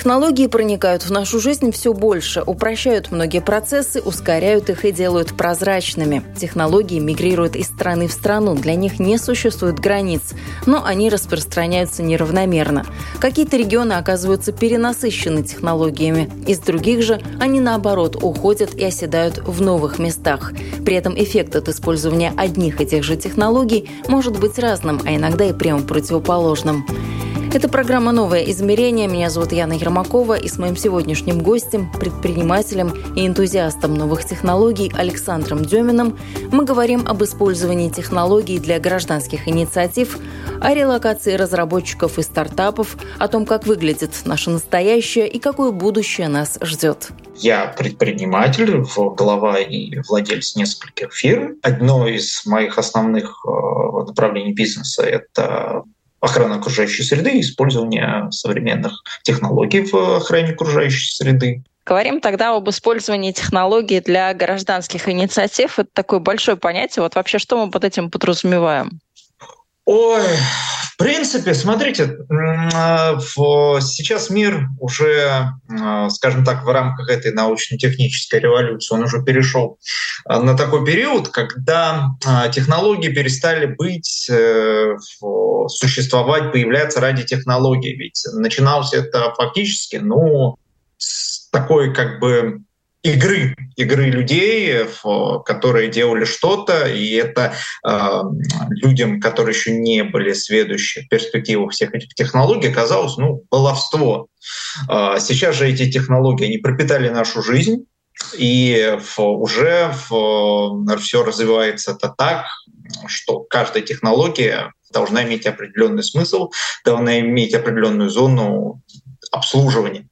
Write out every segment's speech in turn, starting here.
Технологии проникают в нашу жизнь все больше, упрощают многие процессы, ускоряют их и делают прозрачными. Технологии мигрируют из страны в страну, для них не существует границ, но они распространяются неравномерно. Какие-то регионы оказываются перенасыщены технологиями, из других же они наоборот уходят и оседают в новых местах. При этом эффект от использования одних и тех же технологий может быть разным, а иногда и прямо противоположным. Это программа «Новое измерение». Меня зовут Яна Ермакова, и с моим сегодняшним гостем, предпринимателем и энтузиастом новых технологий Александром Деминым мы говорим об использовании технологий для гражданских инициатив, о релокации разработчиков и стартапов, о том, как выглядит наше настоящее и какое будущее нас ждет. Я предприниматель, глава и владелец нескольких фирм. Одно из моих основных э, направлений бизнеса – это охраны окружающей среды и использования современных технологий в охране окружающей среды. Говорим тогда об использовании технологий для гражданских инициатив. Это такое большое понятие. Вот вообще что мы под этим подразумеваем? Ой, в принципе, смотрите, а, сейчас мир уже, а, скажем так, в рамках этой научно-технической революции, он уже перешел а, на такой период, когда технологии перестали быть, э, существовать, появляться ради технологий. Ведь начиналось это фактически, ну, с такой как бы игры, игры людей, которые делали что-то, и это э, людям, которые еще не были сведущи в перспективах всех этих технологий, казалось, ну, баловство. Э, сейчас же эти технологии, они пропитали нашу жизнь, и уже все развивается это так, что каждая технология должна иметь определенный смысл, должна иметь определенную зону обслуживания.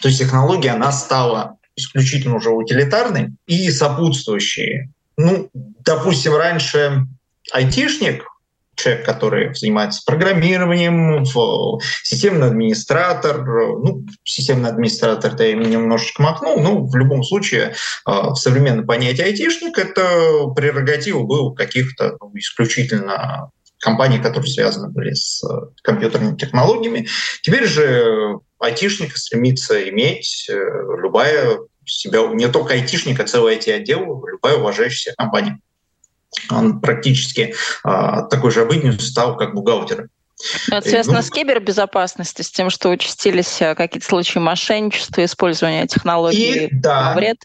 То есть технология, она стала исключительно уже утилитарный, и сопутствующие. Ну, допустим, раньше айтишник, человек, который занимается программированием, системный администратор. Ну, системный администратор это я немножечко махнул, но в любом случае а, в современном понятии айтишник это прерогатива был каких-то ну, исключительно компаний, которые связаны были с компьютерными технологиями. Теперь же айтишника стремится иметь э, любая себя, не только айтишник, а целый IT-отдел, любая уважающаяся компания. Он практически а, такой же обыденностью стал, как бухгалтер. Ну, это связано ну, с кибербезопасностью, с тем, что участились э, какие-то случаи мошенничества, использования технологий и, да, вред?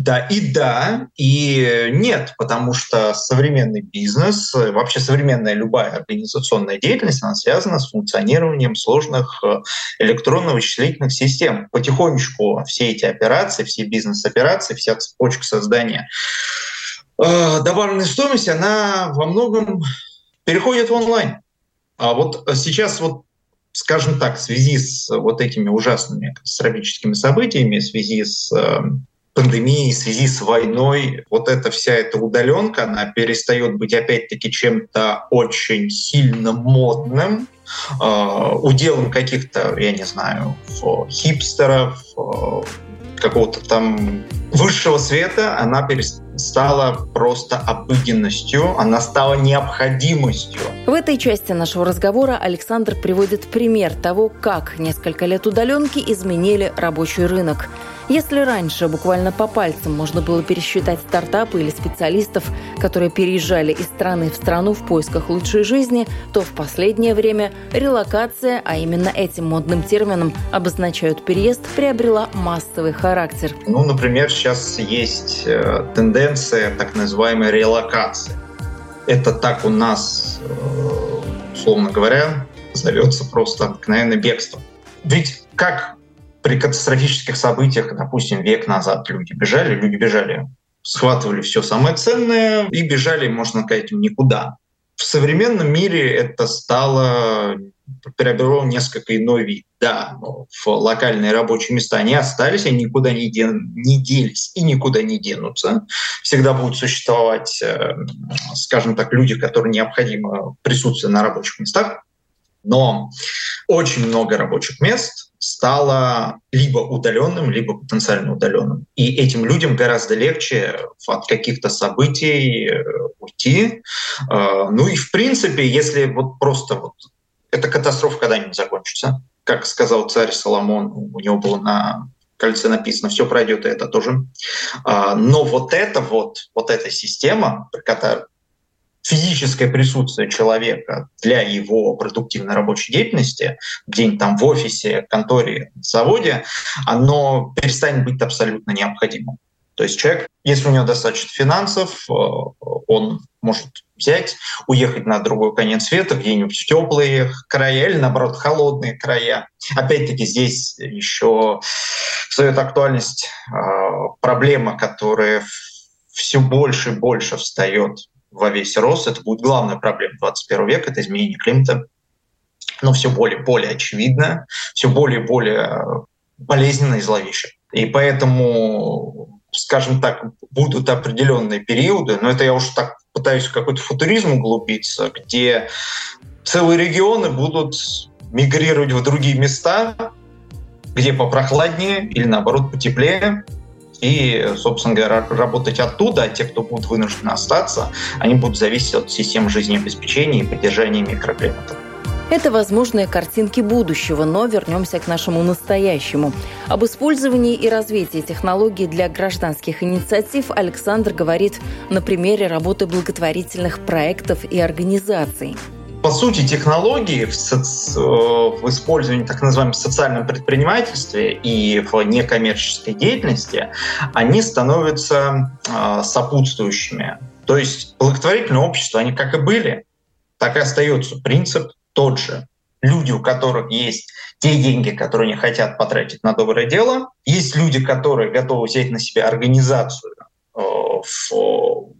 Да, и да, и нет, потому что современный бизнес, вообще современная любая организационная деятельность, она связана с функционированием сложных э, электронно-вычислительных систем. Потихонечку все эти операции, все бизнес-операции, вся цепочка создания э, добавленной стоимости, она во многом переходит в онлайн. А вот сейчас вот скажем так, в связи с вот этими ужасными катастрофическими событиями, в связи с э, пандемией, в связи с войной, вот эта вся эта удаленка, она перестает быть опять-таки чем-то очень сильно модным, э, уделом каких-то, я не знаю, хипстеров, э, какого-то там высшего света, она стала просто обыденностью, она стала необходимостью. В этой части нашего разговора Александр приводит пример того, как несколько лет удаленки изменили рабочий рынок – если раньше буквально по пальцам можно было пересчитать стартапы или специалистов, которые переезжали из страны в страну в поисках лучшей жизни, то в последнее время релокация, а именно этим модным термином обозначают переезд, приобрела массовый характер. Ну, например, сейчас есть э, тенденция так называемой релокации. Это так у нас, э, условно говоря, зовется просто обыкновенное бегство. Ведь как при катастрофических событиях, допустим, век назад люди бежали, люди бежали, схватывали все самое ценное и бежали, можно сказать, никуда. в современном мире это стало приобрело несколько иной вид. Да, в локальные рабочие места они остались, они никуда не, ден, не делись и никуда не денутся. Всегда будут существовать, э, скажем так, люди, которым необходимо присутствие на рабочих местах. Но очень много рабочих мест стало либо удаленным, либо потенциально удаленным. И этим людям гораздо легче от каких-то событий э, уйти. Э, ну и в принципе, если вот просто вот эта катастрофа когда-нибудь закончится, как сказал царь Соломон, у него было на кольце написано, все пройдет, и это тоже. А, но вот это вот, вот эта система, которая физическое присутствие человека для его продуктивной рабочей деятельности, где-нибудь там в офисе, конторе, заводе, оно перестанет быть абсолютно необходимым. То есть человек, если у него достаточно финансов, э, он может взять, уехать на другой конец света, где-нибудь в теплые края или, наоборот, холодные края. Опять-таки здесь еще встает актуальность э, проблема, которая все больше и больше встает во весь рост. Это будет главная проблема 21 века, это изменение климата. Но все более и более очевидно, все более и более болезненно и зловеще. И поэтому, скажем так, будут определенные периоды, но это я уж так пытаюсь в какой-то футуризм углубиться, где целые регионы будут мигрировать в другие места, где попрохладнее или наоборот потеплее, и, собственно говоря, работать оттуда, а те, кто будут вынуждены остаться, они будут зависеть от системы жизнеобеспечения и поддержания микроклимата. Это возможные картинки будущего, но вернемся к нашему настоящему. Об использовании и развитии технологий для гражданских инициатив Александр говорит на примере работы благотворительных проектов и организаций. По сути, технологии в, соци... в использовании так называемом социальном предпринимательстве и в некоммерческой деятельности, они становятся э, сопутствующими. То есть благотворительное общество, они как и были, так и остается принцип тот же. Люди, у которых есть те деньги, которые они хотят потратить на доброе дело, есть люди, которые готовы взять на себя организацию э, в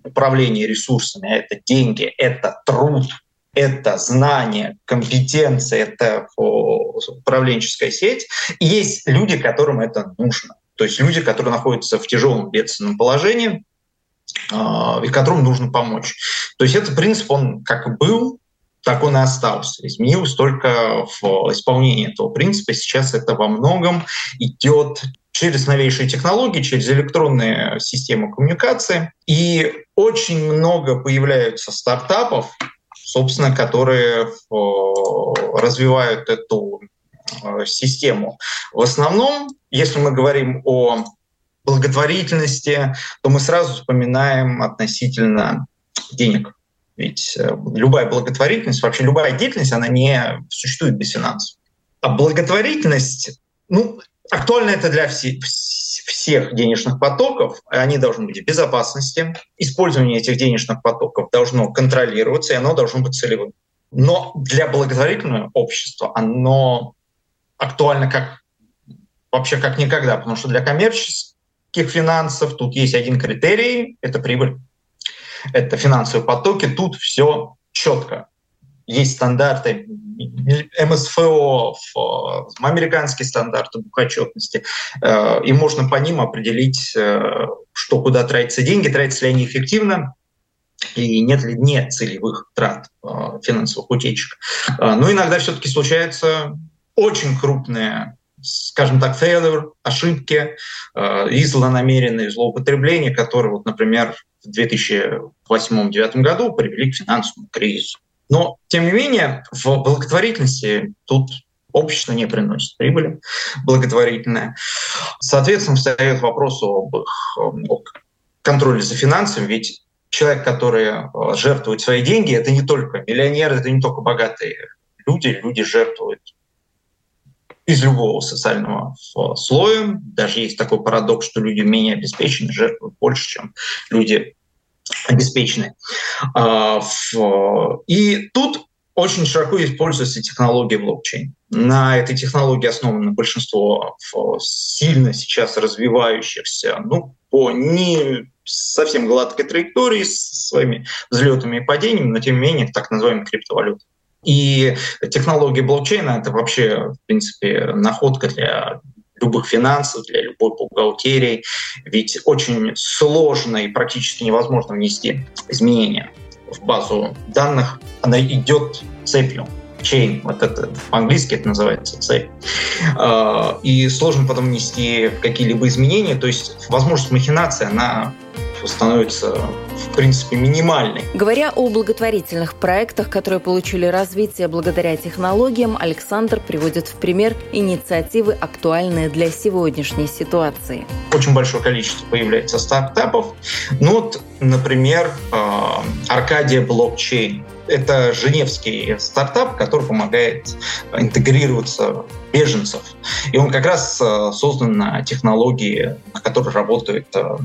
управлении ресурсами, это деньги, это труд, это знание, компетенция, это управленческая сеть. И есть люди, которым это нужно. То есть люди, которые находятся в тяжелом бедственном положении, а, и которым нужно помочь. То есть этот принцип, он как был, так он и остался. Изменилось только в исполнении этого принципа. Сейчас это во многом идет через новейшие технологии, через электронные системы коммуникации. И очень много появляются стартапов, собственно, которые развивают эту э, систему. В основном, если мы говорим о благотворительности, то мы сразу вспоминаем относительно денег. Ведь э, любая благотворительность, вообще любая деятельность, она не существует без финансов. А благотворительность, ну, актуально это для всех, всех денежных потоков, они должны быть в безопасности. Использование этих денежных потоков должно контролироваться, и оно должно быть целевым. Но для благотворительного общества оно актуально как вообще как никогда, потому что для коммерческих финансов тут есть один критерий — это прибыль. Это финансовые потоки, тут все четко есть стандарты МСФО, американские стандарты бухотчетности, э, и можно по ним определить, э, что куда тратятся деньги, тратятся ли они эффективно, и нет ли не целевых трат э, финансовых утечек. Но иногда все-таки случаются очень крупные скажем так, failure, ошибки и злонамеренные злоупотребления, которые, вот, например, в 2008-2009 году привели к финансовому кризису. Но, тем не менее, в благотворительности тут общество не приносит прибыли благотворительное. Соответственно, встает вопрос об, об контроле за финансами, ведь человек, который э, жертвует свои деньги, это не только миллионеры, это не только богатые люди, люди жертвуют из любого социального э, слоя. Даже есть такой парадокс, что люди менее обеспечены жертвуют больше, чем люди обеспечены. А, и тут очень широко используется технология блокчейн. На этой технологии основано большинство сильно сейчас развивающихся, ну, по не совсем гладкой траекторией, с своими взлетами и падениями, но тем не менее так называемая криптовалюта. И технология блокчейна — это вообще, в принципе, находка для любых финансов, для любой бухгалтерии. Ведь очень сложно и практически невозможно внести изменения в базу данных. Она идет цепью chain, вот это по-английски это называется цепь. А, и сложно потом внести какие-либо изменения, то есть возможность махинации, она становится в принципе минимальной. Говоря о благотворительных проектах, которые получили развитие благодаря технологиям, Александр приводит в пример инициативы, актуальные для сегодняшней ситуации. Очень большое количество появляется стартапов. Ну вот, например, а, Аркадия блокчейн это женевский стартап, который помогает интегрироваться беженцев. И он как раз э, создан на технологии, на которой работают э,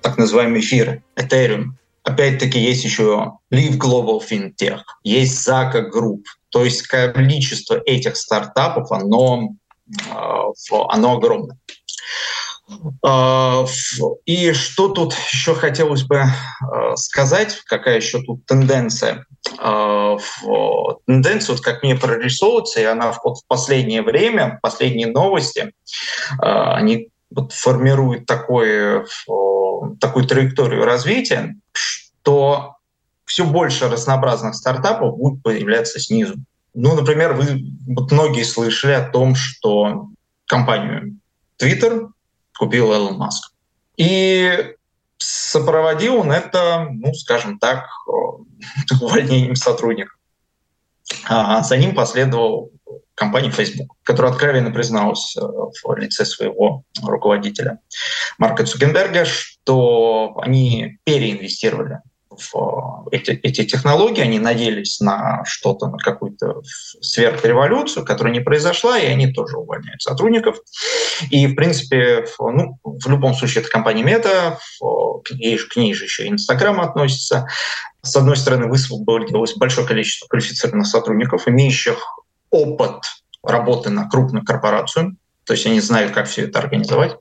так называемые эфиры, Ethereum. Опять-таки есть еще Live Global FinTech, есть Zaka Group. То есть количество этих стартапов, оно, э, оно огромное. А, и что тут еще хотелось бы а, сказать, какая еще тут тенденция? А, тенденция, вот как мне прорисовывается, и она в последнее время, последние новости, они вот формируют такое, такую траекторию развития, что все больше разнообразных стартапов будет появляться снизу. Ну, например, вы многие слышали о том, что компанию Twitter купил Элон Маск. И сопроводил он это, ну, скажем так, увольнением сотрудников. А за ним последовал компания Facebook, которая откровенно призналась э, в лице своего руководителя Марка Цукенберга, что они переинвестировали в эти, эти технологии, они надеялись на что-то, на какую-то сверхреволюцию, которая не произошла, и они тоже увольняют сотрудников. И, в принципе, ну, в любом случае, это компания Мета, к ней, к ней же еще и Инстаграм относится. С одной стороны, высвободилось большое количество квалифицированных сотрудников, имеющих опыт работы на крупную корпорацию, то есть они знают, как все это организовать.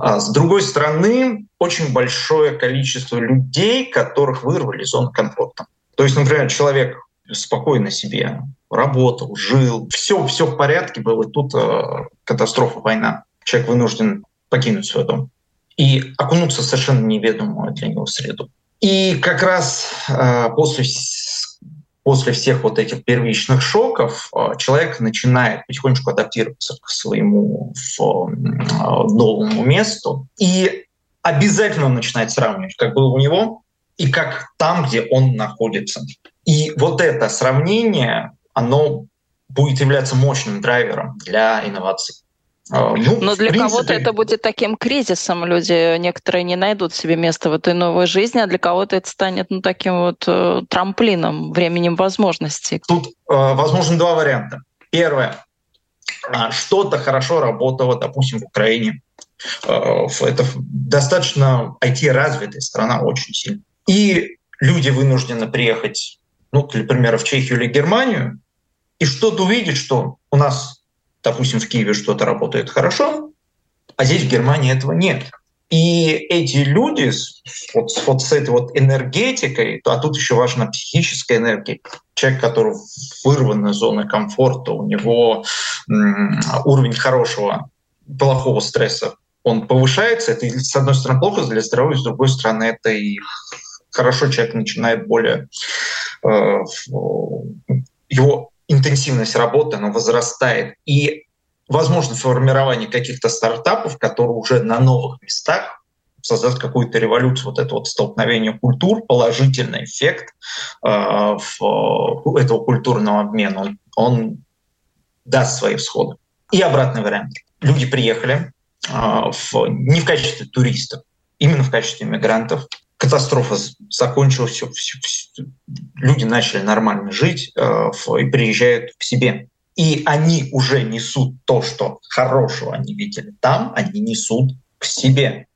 А с другой стороны, очень большое количество людей, которых вырвали из зоны комфорта. То есть, например, человек спокойно себе работал, жил, все, все в порядке было, и тут э, катастрофа, война. Человек вынужден покинуть свой дом и окунуться в совершенно неведомую для него среду. И как раз э, после после всех вот этих первичных шоков а, человек начинает потихонечку адаптироваться к своему а, новому месту. И обязательно начинает сравнивать, как было у него и как там, где он находится. И вот это сравнение, оно будет являться мощным драйвером для инноваций. А, ну, Но для принципе... кого-то это будет таким кризисом. Люди некоторые не найдут себе места в этой новой жизни, а для кого-то это станет ну, таким вот э, трамплином, временем возможностей. Тут э, возможно два варианта. Первое. А, что-то хорошо работало, допустим, в Украине. Э, это достаточно IT-развитая страна, очень сильно. И люди вынуждены приехать, ну, например, в Чехию или Германию, и что-то увидеть, что у нас допустим, в Киеве что-то работает хорошо, а здесь в Германии этого нет. И эти люди вот, вот с этой вот энергетикой, а тут еще важна психическая энергия, человек, который вырван из зоны комфорта, у него м- уровень хорошего, плохого стресса, он повышается, это с одной стороны плохо для здоровья, с другой стороны это и хорошо человек начинает более э, его интенсивность работы, она возрастает. И возможно формирование каких-то стартапов, которые уже на новых местах создать какую-то революцию, вот это вот столкновение культур, положительный эффект э, в, этого культурного обмена, он, он даст свои всходы. И обратный вариант. Люди приехали э, в, не в качестве туристов, именно в качестве мигрантов, катастрофа закончилась, все, все, все, люди начали нормально жить э, и приезжают к себе. И они уже несут то, что хорошего они видели там, они несут к себе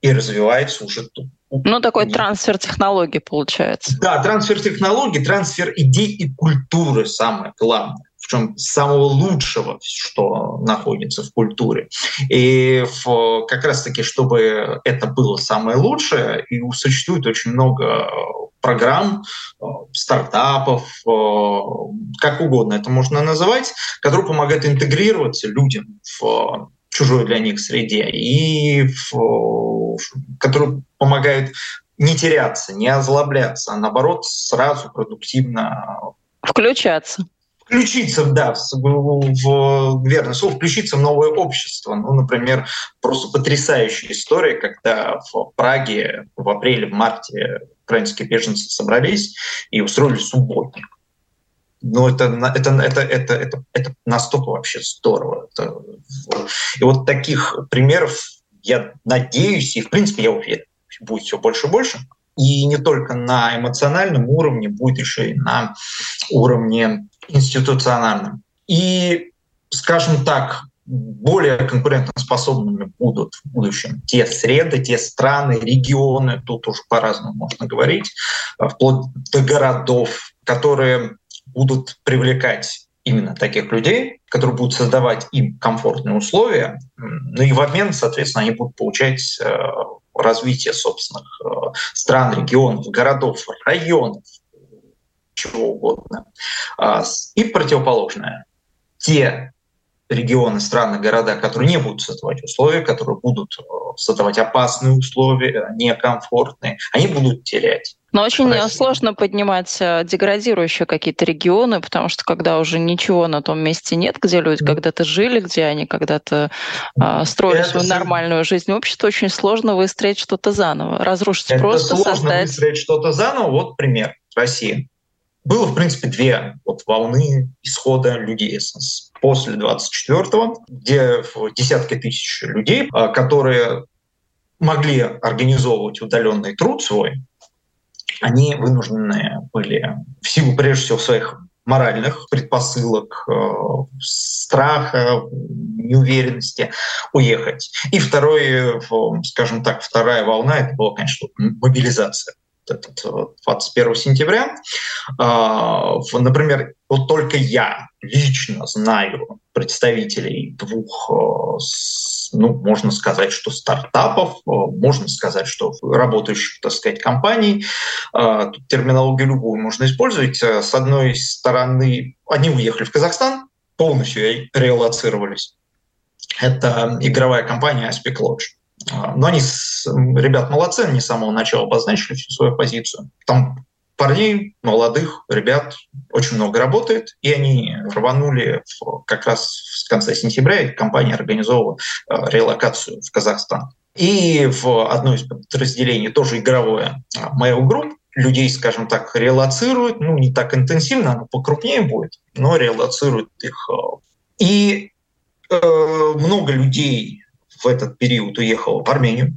и развивается уже тут. Ну, такой трансфер технологий получается. Да, трансфер технологий, трансфер идей и культуры самое главное. В чем самого лучшего, что находится в культуре. И в, как раз-таки, чтобы это было самое лучшее, и существует очень много программ, э, стартапов, э, как угодно это можно называть, которые помогают интегрироваться людям в чужой для них среде и в, которые помогают не теряться, не озлобляться, а наоборот сразу продуктивно включаться. Включиться, да, в, в верное слово, включиться в новое общество. Ну, например, просто потрясающая история, когда в Праге в апреле, в марте украинские беженцы собрались и устроили субботник. Ну, это, это, это, это, это, это настолько вообще здорово. Это, и вот таких примеров я надеюсь, и в принципе я уверен, будет все больше и больше. И не только на эмоциональном уровне, будет еще и на уровне институциональном. И, скажем так, более конкурентоспособными будут в будущем те среды, те страны, регионы, тут уже по-разному можно говорить, вплоть до городов, которые будут привлекать именно таких людей, которые будут создавать им комфортные условия, ну и в обмен, соответственно, они будут получать э, развитие собственных э, стран, регионов, городов, районов, чего угодно. А, и противоположное. Те регионы, страны, города, которые не будут создавать условия, которые будут э, создавать опасные условия, некомфортные, они будут терять. Но очень России. сложно поднимать э, деградирующие какие-то регионы, потому что когда уже ничего на том месте нет, где люди mm. когда-то жили, где они когда-то э, строили это свою нормальную жизнь общество, очень сложно выстроить что-то заново, разрушить это просто, сложно создать... выстроить что-то заново. Вот пример России. Было, в принципе, две вот волны исхода людей после 24-го, где десятки тысяч людей, а, которые могли организовывать удаленный труд свой, они вынуждены были в силу, прежде всего, своих моральных предпосылок, э, страха, неуверенности уехать. И второй, скажем так, вторая волна, это была, конечно, мобилизация этот 21 сентября. А, например, вот только я лично знаю представителей двух, э, ну, можно сказать, что стартапов, э, можно сказать, что работающих, так сказать, компаний. А, тут терминологию любую можно использовать. С одной стороны, они уехали в Казахстан, полностью релацировались. Это игровая компания Aspic Lodge. Но они, ребят, молодцы, они с самого начала обозначили всю свою позицию. Там парней, молодых ребят очень много работает, и они рванули в, как раз в конце сентября, и компания организовала э, релокацию в Казахстан. И в одно из подразделений, тоже игровое, э, Mail Group, людей, скажем так, релацируют, ну, не так интенсивно, оно покрупнее будет, но релацируют их. Э. И э, много людей в этот период уехал в Армению,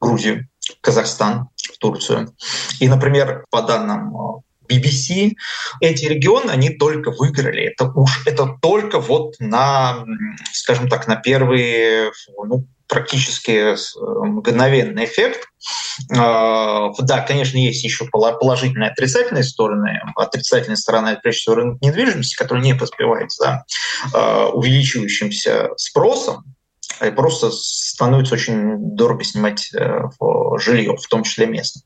Грузию, Казахстан, Турцию. И, например, по данным э, BBC, эти регионы, они только выиграли. Это уж это только вот на, скажем так, на первые, ну, практически э, мгновенный эффект. Э, да, конечно, есть еще положительные отрицательные стороны. Отрицательная сторона – прежде всего рынок недвижимости, который не поспевает за увеличивающимся спросом и просто становится очень дорого снимать э, жилье, в том числе местное.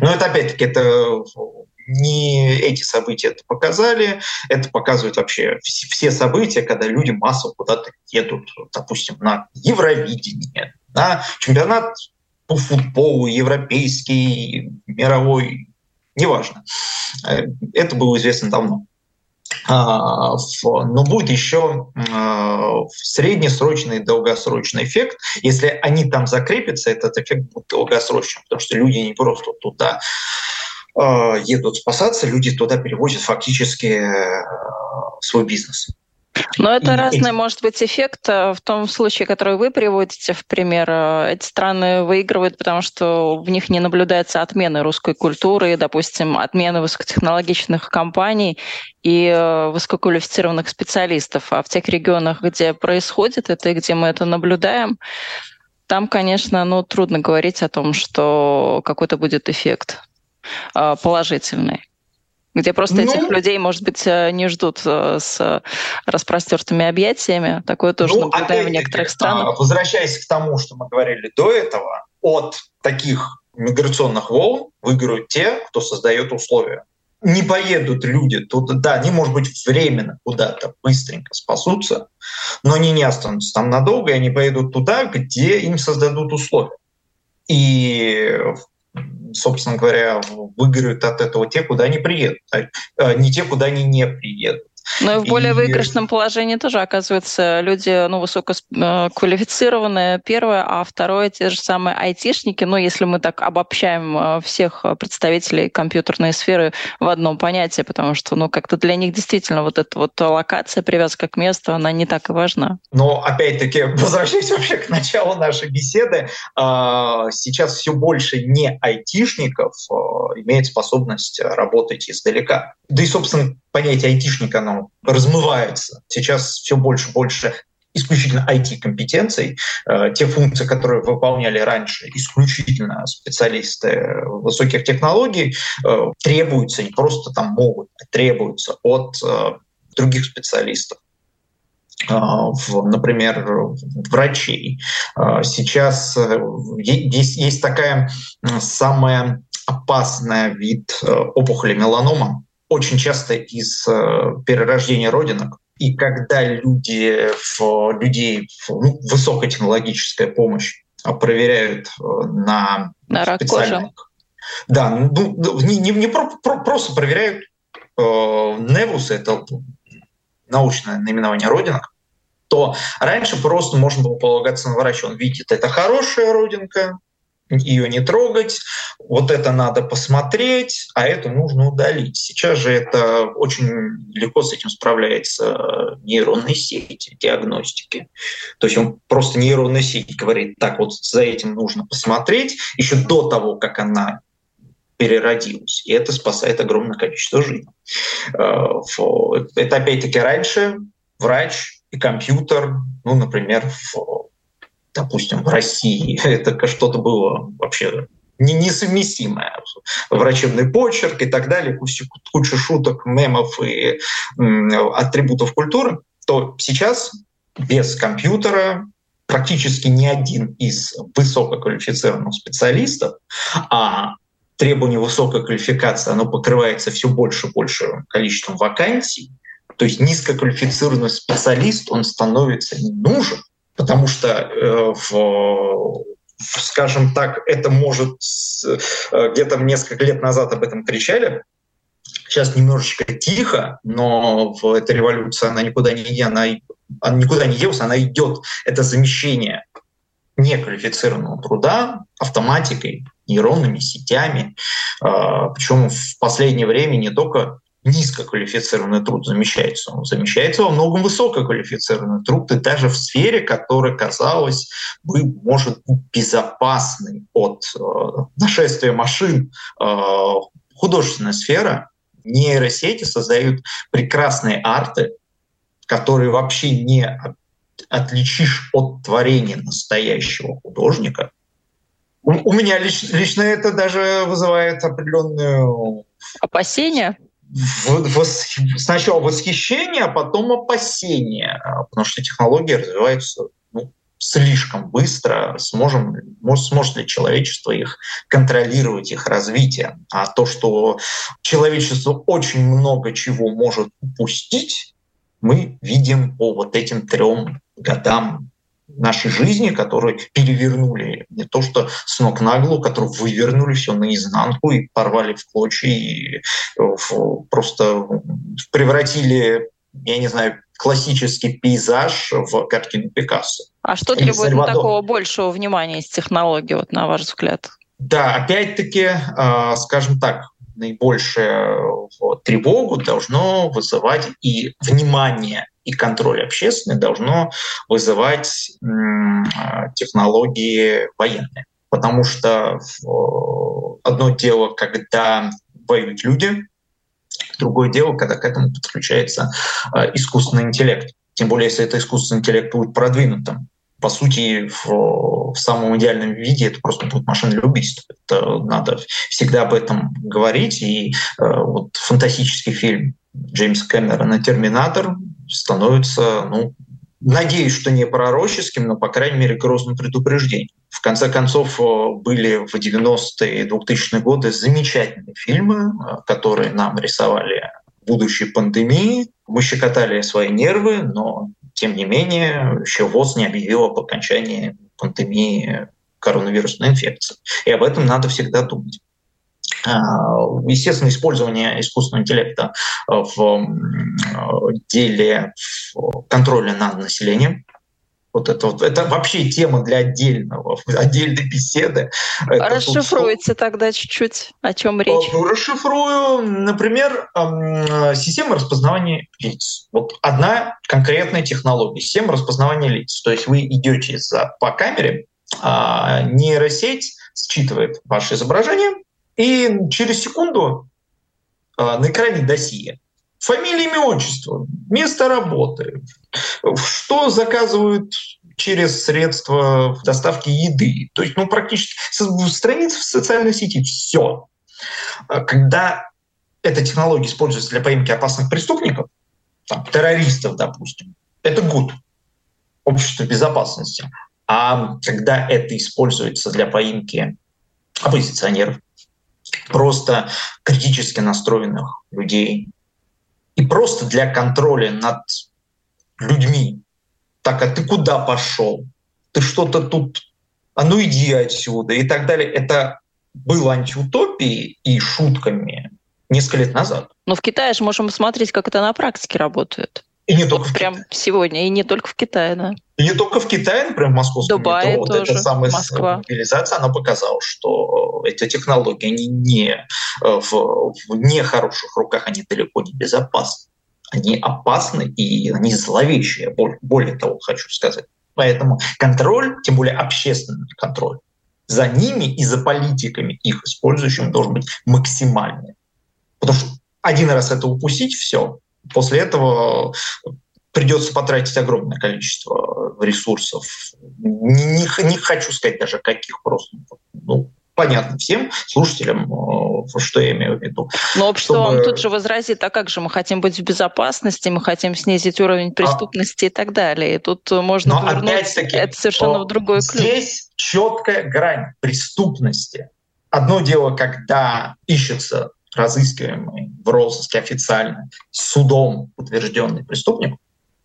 Но это опять-таки это не эти события это показали, это показывают вообще все события, когда люди массово куда-то едут, допустим, на Евровидение, на чемпионат по футболу, европейский, мировой, неважно. Э, это было известно давно. А, но будет еще а, среднесрочный и долгосрочный эффект. Если они там закрепятся, этот эффект будет долгосрочным, потому что люди не просто туда а, едут спасаться, люди туда перевозят фактически свой бизнес. Но это и разный эти... может быть эффект. Э, в том случае, который вы приводите в пример, э, эти страны выигрывают, потому что в них не наблюдается отмены русской культуры, допустим, отмены высокотехнологичных компаний и э, высококвалифицированных специалистов. А в тех регионах, где происходит это и где мы это наблюдаем, там, конечно, ну, трудно говорить о том, что какой-то будет эффект положительный. Где просто ну, этих людей, может быть, э, не ждут э, с распростертыми объятиями. Такое тоже ну, наблюдаем в некоторых а, странах. Возвращаясь к тому, что мы говорили до этого, от таких миграционных волн выиграют те, кто создает условия. Не поедут люди туда, да, они, может быть, временно куда-то быстренько спасутся, но они не останутся там надолго, и они поедут туда, где им создадут условия. И собственно говоря, выиграют от этого те, куда они приедут, а не те, куда они не приедут. Ну и в более и... выигрышном положении тоже оказываются люди ну, высококвалифицированные, первое, а второе, те же самые айтишники, ну если мы так обобщаем э, всех представителей компьютерной сферы в одном понятии, потому что ну как-то для них действительно вот эта вот локация, привязка к месту, она не так и важна. Но опять-таки, возвращаясь вообще к началу нашей беседы, а, сейчас все больше не айтишников а, имеет способность работать издалека. Да и, собственно, понятие айтишника, оно размывается. Сейчас все больше и больше исключительно IT-компетенций. Э, те функции, которые выполняли раньше исключительно специалисты высоких технологий, э, требуются, не просто там могут, а требуются от э, других специалистов например, врачей. Сейчас есть, есть такая самая опасная вид опухоли меланома, очень часто из э, перерождения родинок. И когда люди, в, людей ну, высокотехнологическая помощь а, проверяют э, на, на рак специальных... Кожи. Да, ну, ну, не, не, не про, про, просто проверяют э, невусы, это научное наименование родинок, то раньше просто можно было полагаться на врача. Он видит, это хорошая родинка, ее не трогать, вот это надо посмотреть, а это нужно удалить. Сейчас же это очень легко с этим справляется нейронные сети диагностики. То есть он просто нейронная сеть говорит, так вот за этим нужно посмотреть еще до того, как она переродилась. И это спасает огромное количество жизней. Э, это опять-таки раньше врач и компьютер, ну, например, в допустим, в России. Это что-то было вообще несовместимое. Врачебный почерк и так далее, куча, шуток, мемов и атрибутов культуры, то сейчас без компьютера практически ни один из высококвалифицированных специалистов, а требование высокой квалификации, оно покрывается все больше и больше количеством вакансий, то есть низкоквалифицированный специалист, он становится не нужен, потому что э, в скажем так, это может э, где-то несколько лет назад об этом кричали. Сейчас немножечко тихо, но эта революция, она никуда не, она, она никуда не делась, она идет. Это замещение неквалифицированного труда автоматикой, нейронными сетями. А, Причем в последнее время не только низкоквалифицированный труд замещается. Он замещается во многом высококвалифицированный труд, и даже в сфере, которая, казалось бы, может быть безопасной от э, нашествия машин, э, художественная сфера, нейросети создают прекрасные арты, которые вообще не отличишь от творения настоящего художника. У, меня лично, лично это даже вызывает определенную опасения сначала восхищение, а потом опасение, а, потому что технологии развиваются ну, слишком быстро. Сможем, может, сможет ли человечество их контролировать, их развитие? А то, что человечество очень много чего может упустить, мы видим по вот этим трем годам нашей жизни, которые перевернули не то что с ног на голову, которые вывернули все наизнанку и порвали в клочья и э, просто превратили, я не знаю, классический пейзаж в картину Пикассо. А что Или требует Сальвадор. такого большего внимания из технологий, вот на ваш взгляд? Да, опять-таки, э, скажем так, наибольшую тревогу должно вызывать и внимание и контроль общественный должно вызывать технологии военные. Потому что одно дело, когда воюют люди, другое дело, когда к этому подключается а, искусственный интеллект. Тем более, если это искусственный интеллект будет продвинутым. по сути, в, в самом идеальном виде это просто будет машина убийства. Это надо всегда об этом говорить. И э, вот фантастический фильм Джеймса Кэмерона «Терминатор» становится, ну, надеюсь, что не пророческим, но, по крайней мере, грозным предупреждением. В конце концов, э, были в 90-е и 2000-е годы замечательные фильмы, э, которые нам рисовали будущей пандемии. Мы щекотали свои нервы, но тем не менее, еще ВОЗ не объявил об окончании пандемии коронавирусной инфекции. И об этом надо всегда думать. А, естественно, использование искусственного интеллекта в деле контроля над населением вот это вот, это вообще тема для отдельного, отдельной беседы. Расшифруйте тогда чуть-чуть, о чем речь. Ну, расшифрую, например, система распознавания лиц. Вот одна конкретная технология, система распознавания лиц. То есть вы идете за, по камере, а нейросеть считывает ваше изображение, и через секунду а, на экране досье Фамилия, имя, отчество, место работы, что заказывают через средства доставки еды. То есть, ну, практически страницы в социальной сети, все. А когда эта технология используется для поимки опасных преступников, там, террористов, допустим, это гуд, общество безопасности. А когда это используется для поимки оппозиционеров, просто критически настроенных людей, и просто для контроля над людьми. Так, а ты куда пошел? Ты что-то тут, а ну иди отсюда и так далее. Это было антиутопией и шутками несколько лет назад. Но в Китае же можем посмотреть, как это на практике работает. И не только вот в прям Китае. сегодня, и не только в Китае, да. И не только в Китае, например, в московском Дубае метро, тоже, вот эта самая Москва. мобилизация, она показала, что эти технологии, они не э, в, в нехороших руках, они далеко не безопасны. Они опасны и они зловещие, более того, хочу сказать. Поэтому контроль, тем более общественный контроль, за ними и за политиками, их использующими, должен быть максимальный. Потому что один раз это упустить, все, После этого придется потратить огромное количество ресурсов. Не, не, хочу сказать даже каких просто. Ну, понятно всем слушателям, э, что я имею в виду. Но общество чтобы... вам тут же возразит, а как же мы хотим быть в безопасности, мы хотим снизить уровень а преступности а... и так далее. И тут можно Но опять-таки, это совершенно в другой ключ. Здесь четкая грань преступности. Одно дело, когда ищется разыскиваемый в розыске официально судом утвержденный преступник,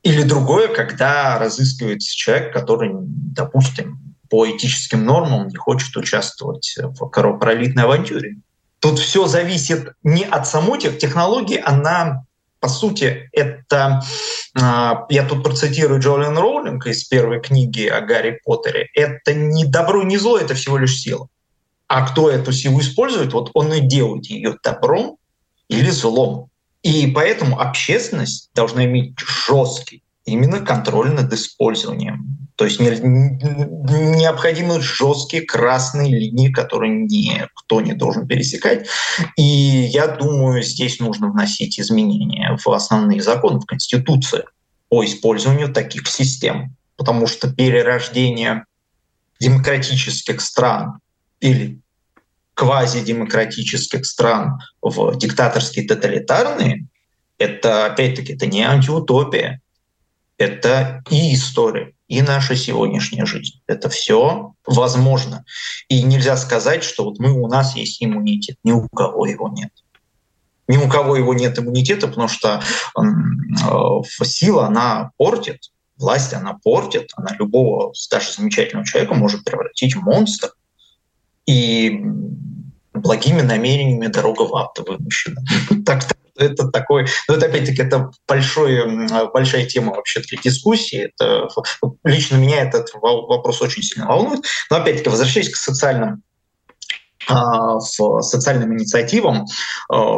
или другое, когда разыскивается человек, который, допустим, по этическим нормам не хочет участвовать в кровопролитной авантюре. Тут все зависит не от самой технологии, она по сути, это, а, я тут процитирую Джолиан Роулинг из первой книги о Гарри Поттере, это не добро, не зло, это всего лишь сила. А кто эту силу использует, вот он и делает ее добром или злом. И поэтому общественность должна иметь жесткий именно контроль над использованием. То есть необходимы жесткие красные линии, которые никто не должен пересекать. И я думаю, здесь нужно вносить изменения в основные законы, в Конституцию по использованию таких систем. Потому что перерождение демократических стран или квазидемократических стран в диктаторские тоталитарные, это, опять-таки, это не антиутопия, это и история, и наша сегодняшняя жизнь. Это все возможно. И нельзя сказать, что вот мы, у нас есть иммунитет. Ни у кого его нет. Ни у кого его нет иммунитета, потому что э, сила, она портит, власть, она портит, она любого, даже замечательного человека может превратить в монстра. И благими намерениями дорога в ад вымощена. Так, это такой, ну это опять-таки это большой, большая тема вообще для дискуссии. Это, лично меня этот вопрос очень сильно волнует. Но опять-таки, возвращаясь к социальным а, в социальным инициативам а,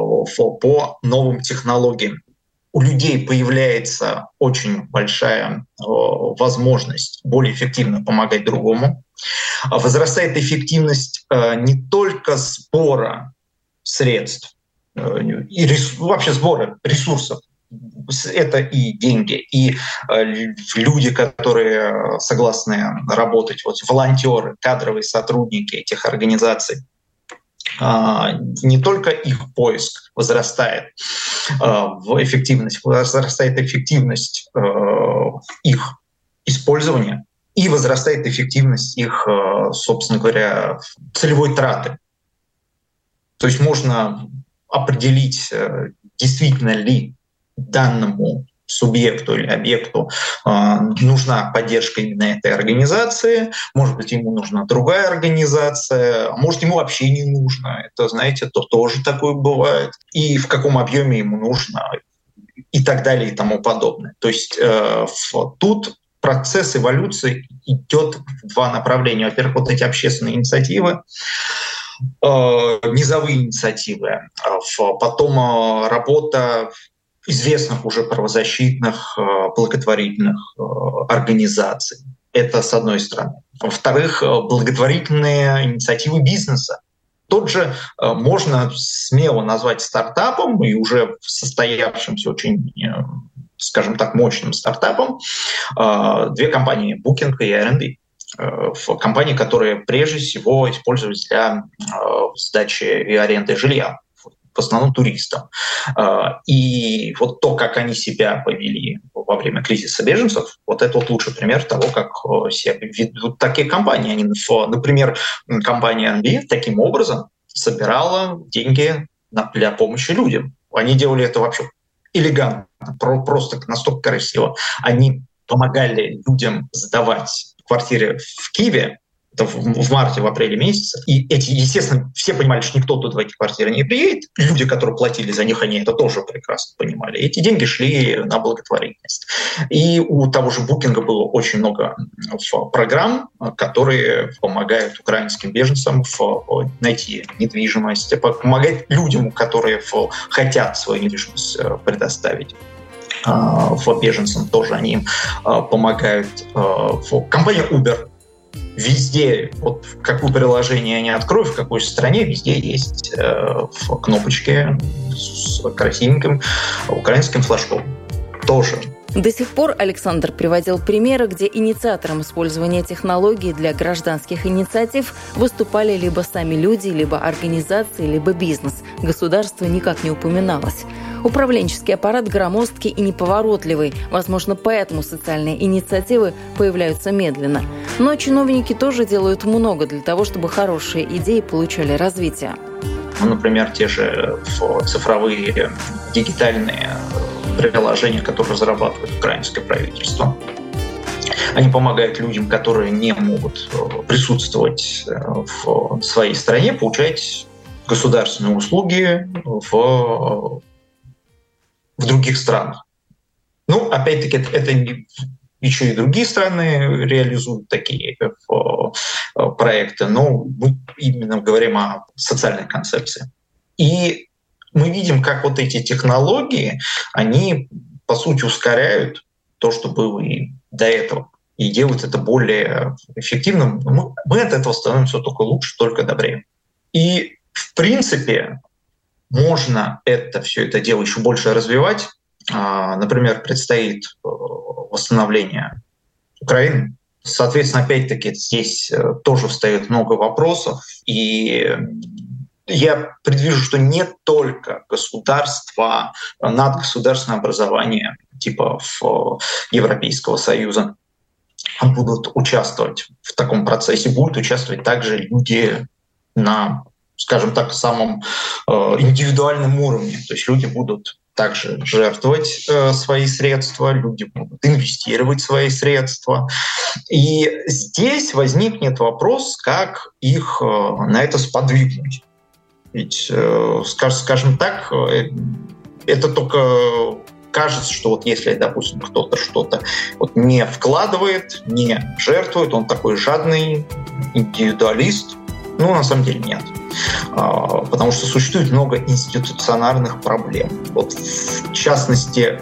по новым технологиям у людей появляется очень большая э, возможность более эффективно помогать другому. Возрастает эффективность э, не только сбора средств э, и рес, вообще сбора ресурсов это и деньги, и люди, которые согласны работать, вот волонтеры, кадровые сотрудники этих организаций. А, не только их поиск возрастает а, в эффективность, возрастает эффективность э, их использования и возрастает эффективность их, э, собственно говоря, целевой траты. То есть можно определить, действительно ли данному субъекту или объекту э, нужна поддержка именно этой организации, может быть, ему нужна другая организация, а может, ему вообще не нужно. Это, знаете, то тоже такое бывает. И в каком объеме ему нужно, и так далее, и тому подобное. То есть э, тут процесс эволюции идет в два направления. Во-первых, вот эти общественные инициативы, э, низовые инициативы, потом работа известных уже правозащитных, э, благотворительных э, организаций. Это с одной стороны. Во-вторых, э, благотворительные инициативы бизнеса. Тот же можно смело назвать стартапом и уже состоявшимся очень скажем так, мощным стартапом, две компании Booking и Airbnb компании, которые прежде всего использовались для сдачи и аренды жилья в основном туристам. А, и вот то, как они себя повели во время кризиса беженцев, вот это вот лучший пример того, как э, себя ведут такие компании. Они, например, компания NB таким образом собирала деньги для помощи людям. Они делали это вообще элегантно, просто настолько красиво. Они помогали людям сдавать квартиры в Киеве, в марте, в апреле месяце. И эти, естественно, все понимали, что никто тут в эти квартиры не приедет. Люди, которые платили за них, они это тоже прекрасно понимали. Эти деньги шли на благотворительность. И у того же Букинга было очень много программ, которые помогают украинским беженцам найти недвижимость, помогать людям, которые хотят свою недвижимость э, предоставить а, беженцам тоже они им а, помогают. А, компания Uber везде, вот какое приложение я не открою, в какой стране, везде есть э, кнопочки с красивеньким украинским флажком. Тоже до сих пор Александр приводил примеры, где инициатором использования технологий для гражданских инициатив выступали либо сами люди, либо организации, либо бизнес. Государство никак не упоминалось. Управленческий аппарат громоздкий и неповоротливый. Возможно, поэтому социальные инициативы появляются медленно. Но чиновники тоже делают много для того, чтобы хорошие идеи получали развитие. Ну, например, те же цифровые дигитальные приложения, которые разрабатывает украинское правительство. Они помогают людям, которые не могут э, присутствовать э, в своей стране, получать государственные услуги в, в других странах. Ну, опять-таки, это не, еще и другие страны реализуют такие э, проекты, но мы именно говорим о социальной концепции. И мы видим, как вот эти технологии, они, по сути, ускоряют то, что было и до этого, и делают это более эффективным. Мы, мы от этого становимся только лучше, только добрее. И, в принципе, можно это все это дело еще больше развивать. А, например, предстоит э, восстановление Украины. Соответственно, опять-таки здесь э, тоже встает много вопросов, и я предвижу, что не только государства, надгосударственное образование типа в Европейского Союза будут участвовать в таком процессе, будут участвовать также люди на, скажем так, самом э, индивидуальном уровне. То есть люди будут также жертвовать э, свои средства, люди будут инвестировать свои средства. И здесь возникнет вопрос, как их э, на это сподвигнуть. Ведь, э, скажем так, э, это только кажется, что вот если, допустим, кто-то что-то вот не вкладывает, не жертвует, он такой жадный индивидуалист, ну, на самом деле нет. А, потому что существует много институциональных проблем. Вот в частности,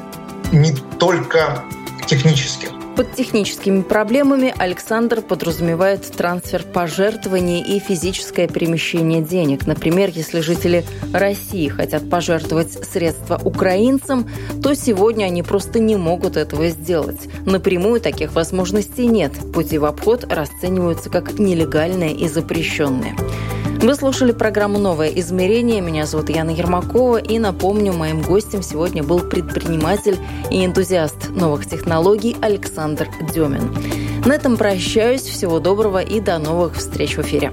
не только технических. Под техническими проблемами Александр подразумевает трансфер пожертвований и физическое перемещение денег. Например, если жители России хотят пожертвовать средства украинцам, то сегодня они просто не могут этого сделать. Напрямую таких возможностей нет. Пути в обход расцениваются как нелегальные и запрещенные. Вы слушали программу «Новое измерение». Меня зовут Яна Ермакова. И напомню, моим гостем сегодня был предприниматель и энтузиаст новых технологий Александр Демин. На этом прощаюсь. Всего доброго и до новых встреч в эфире.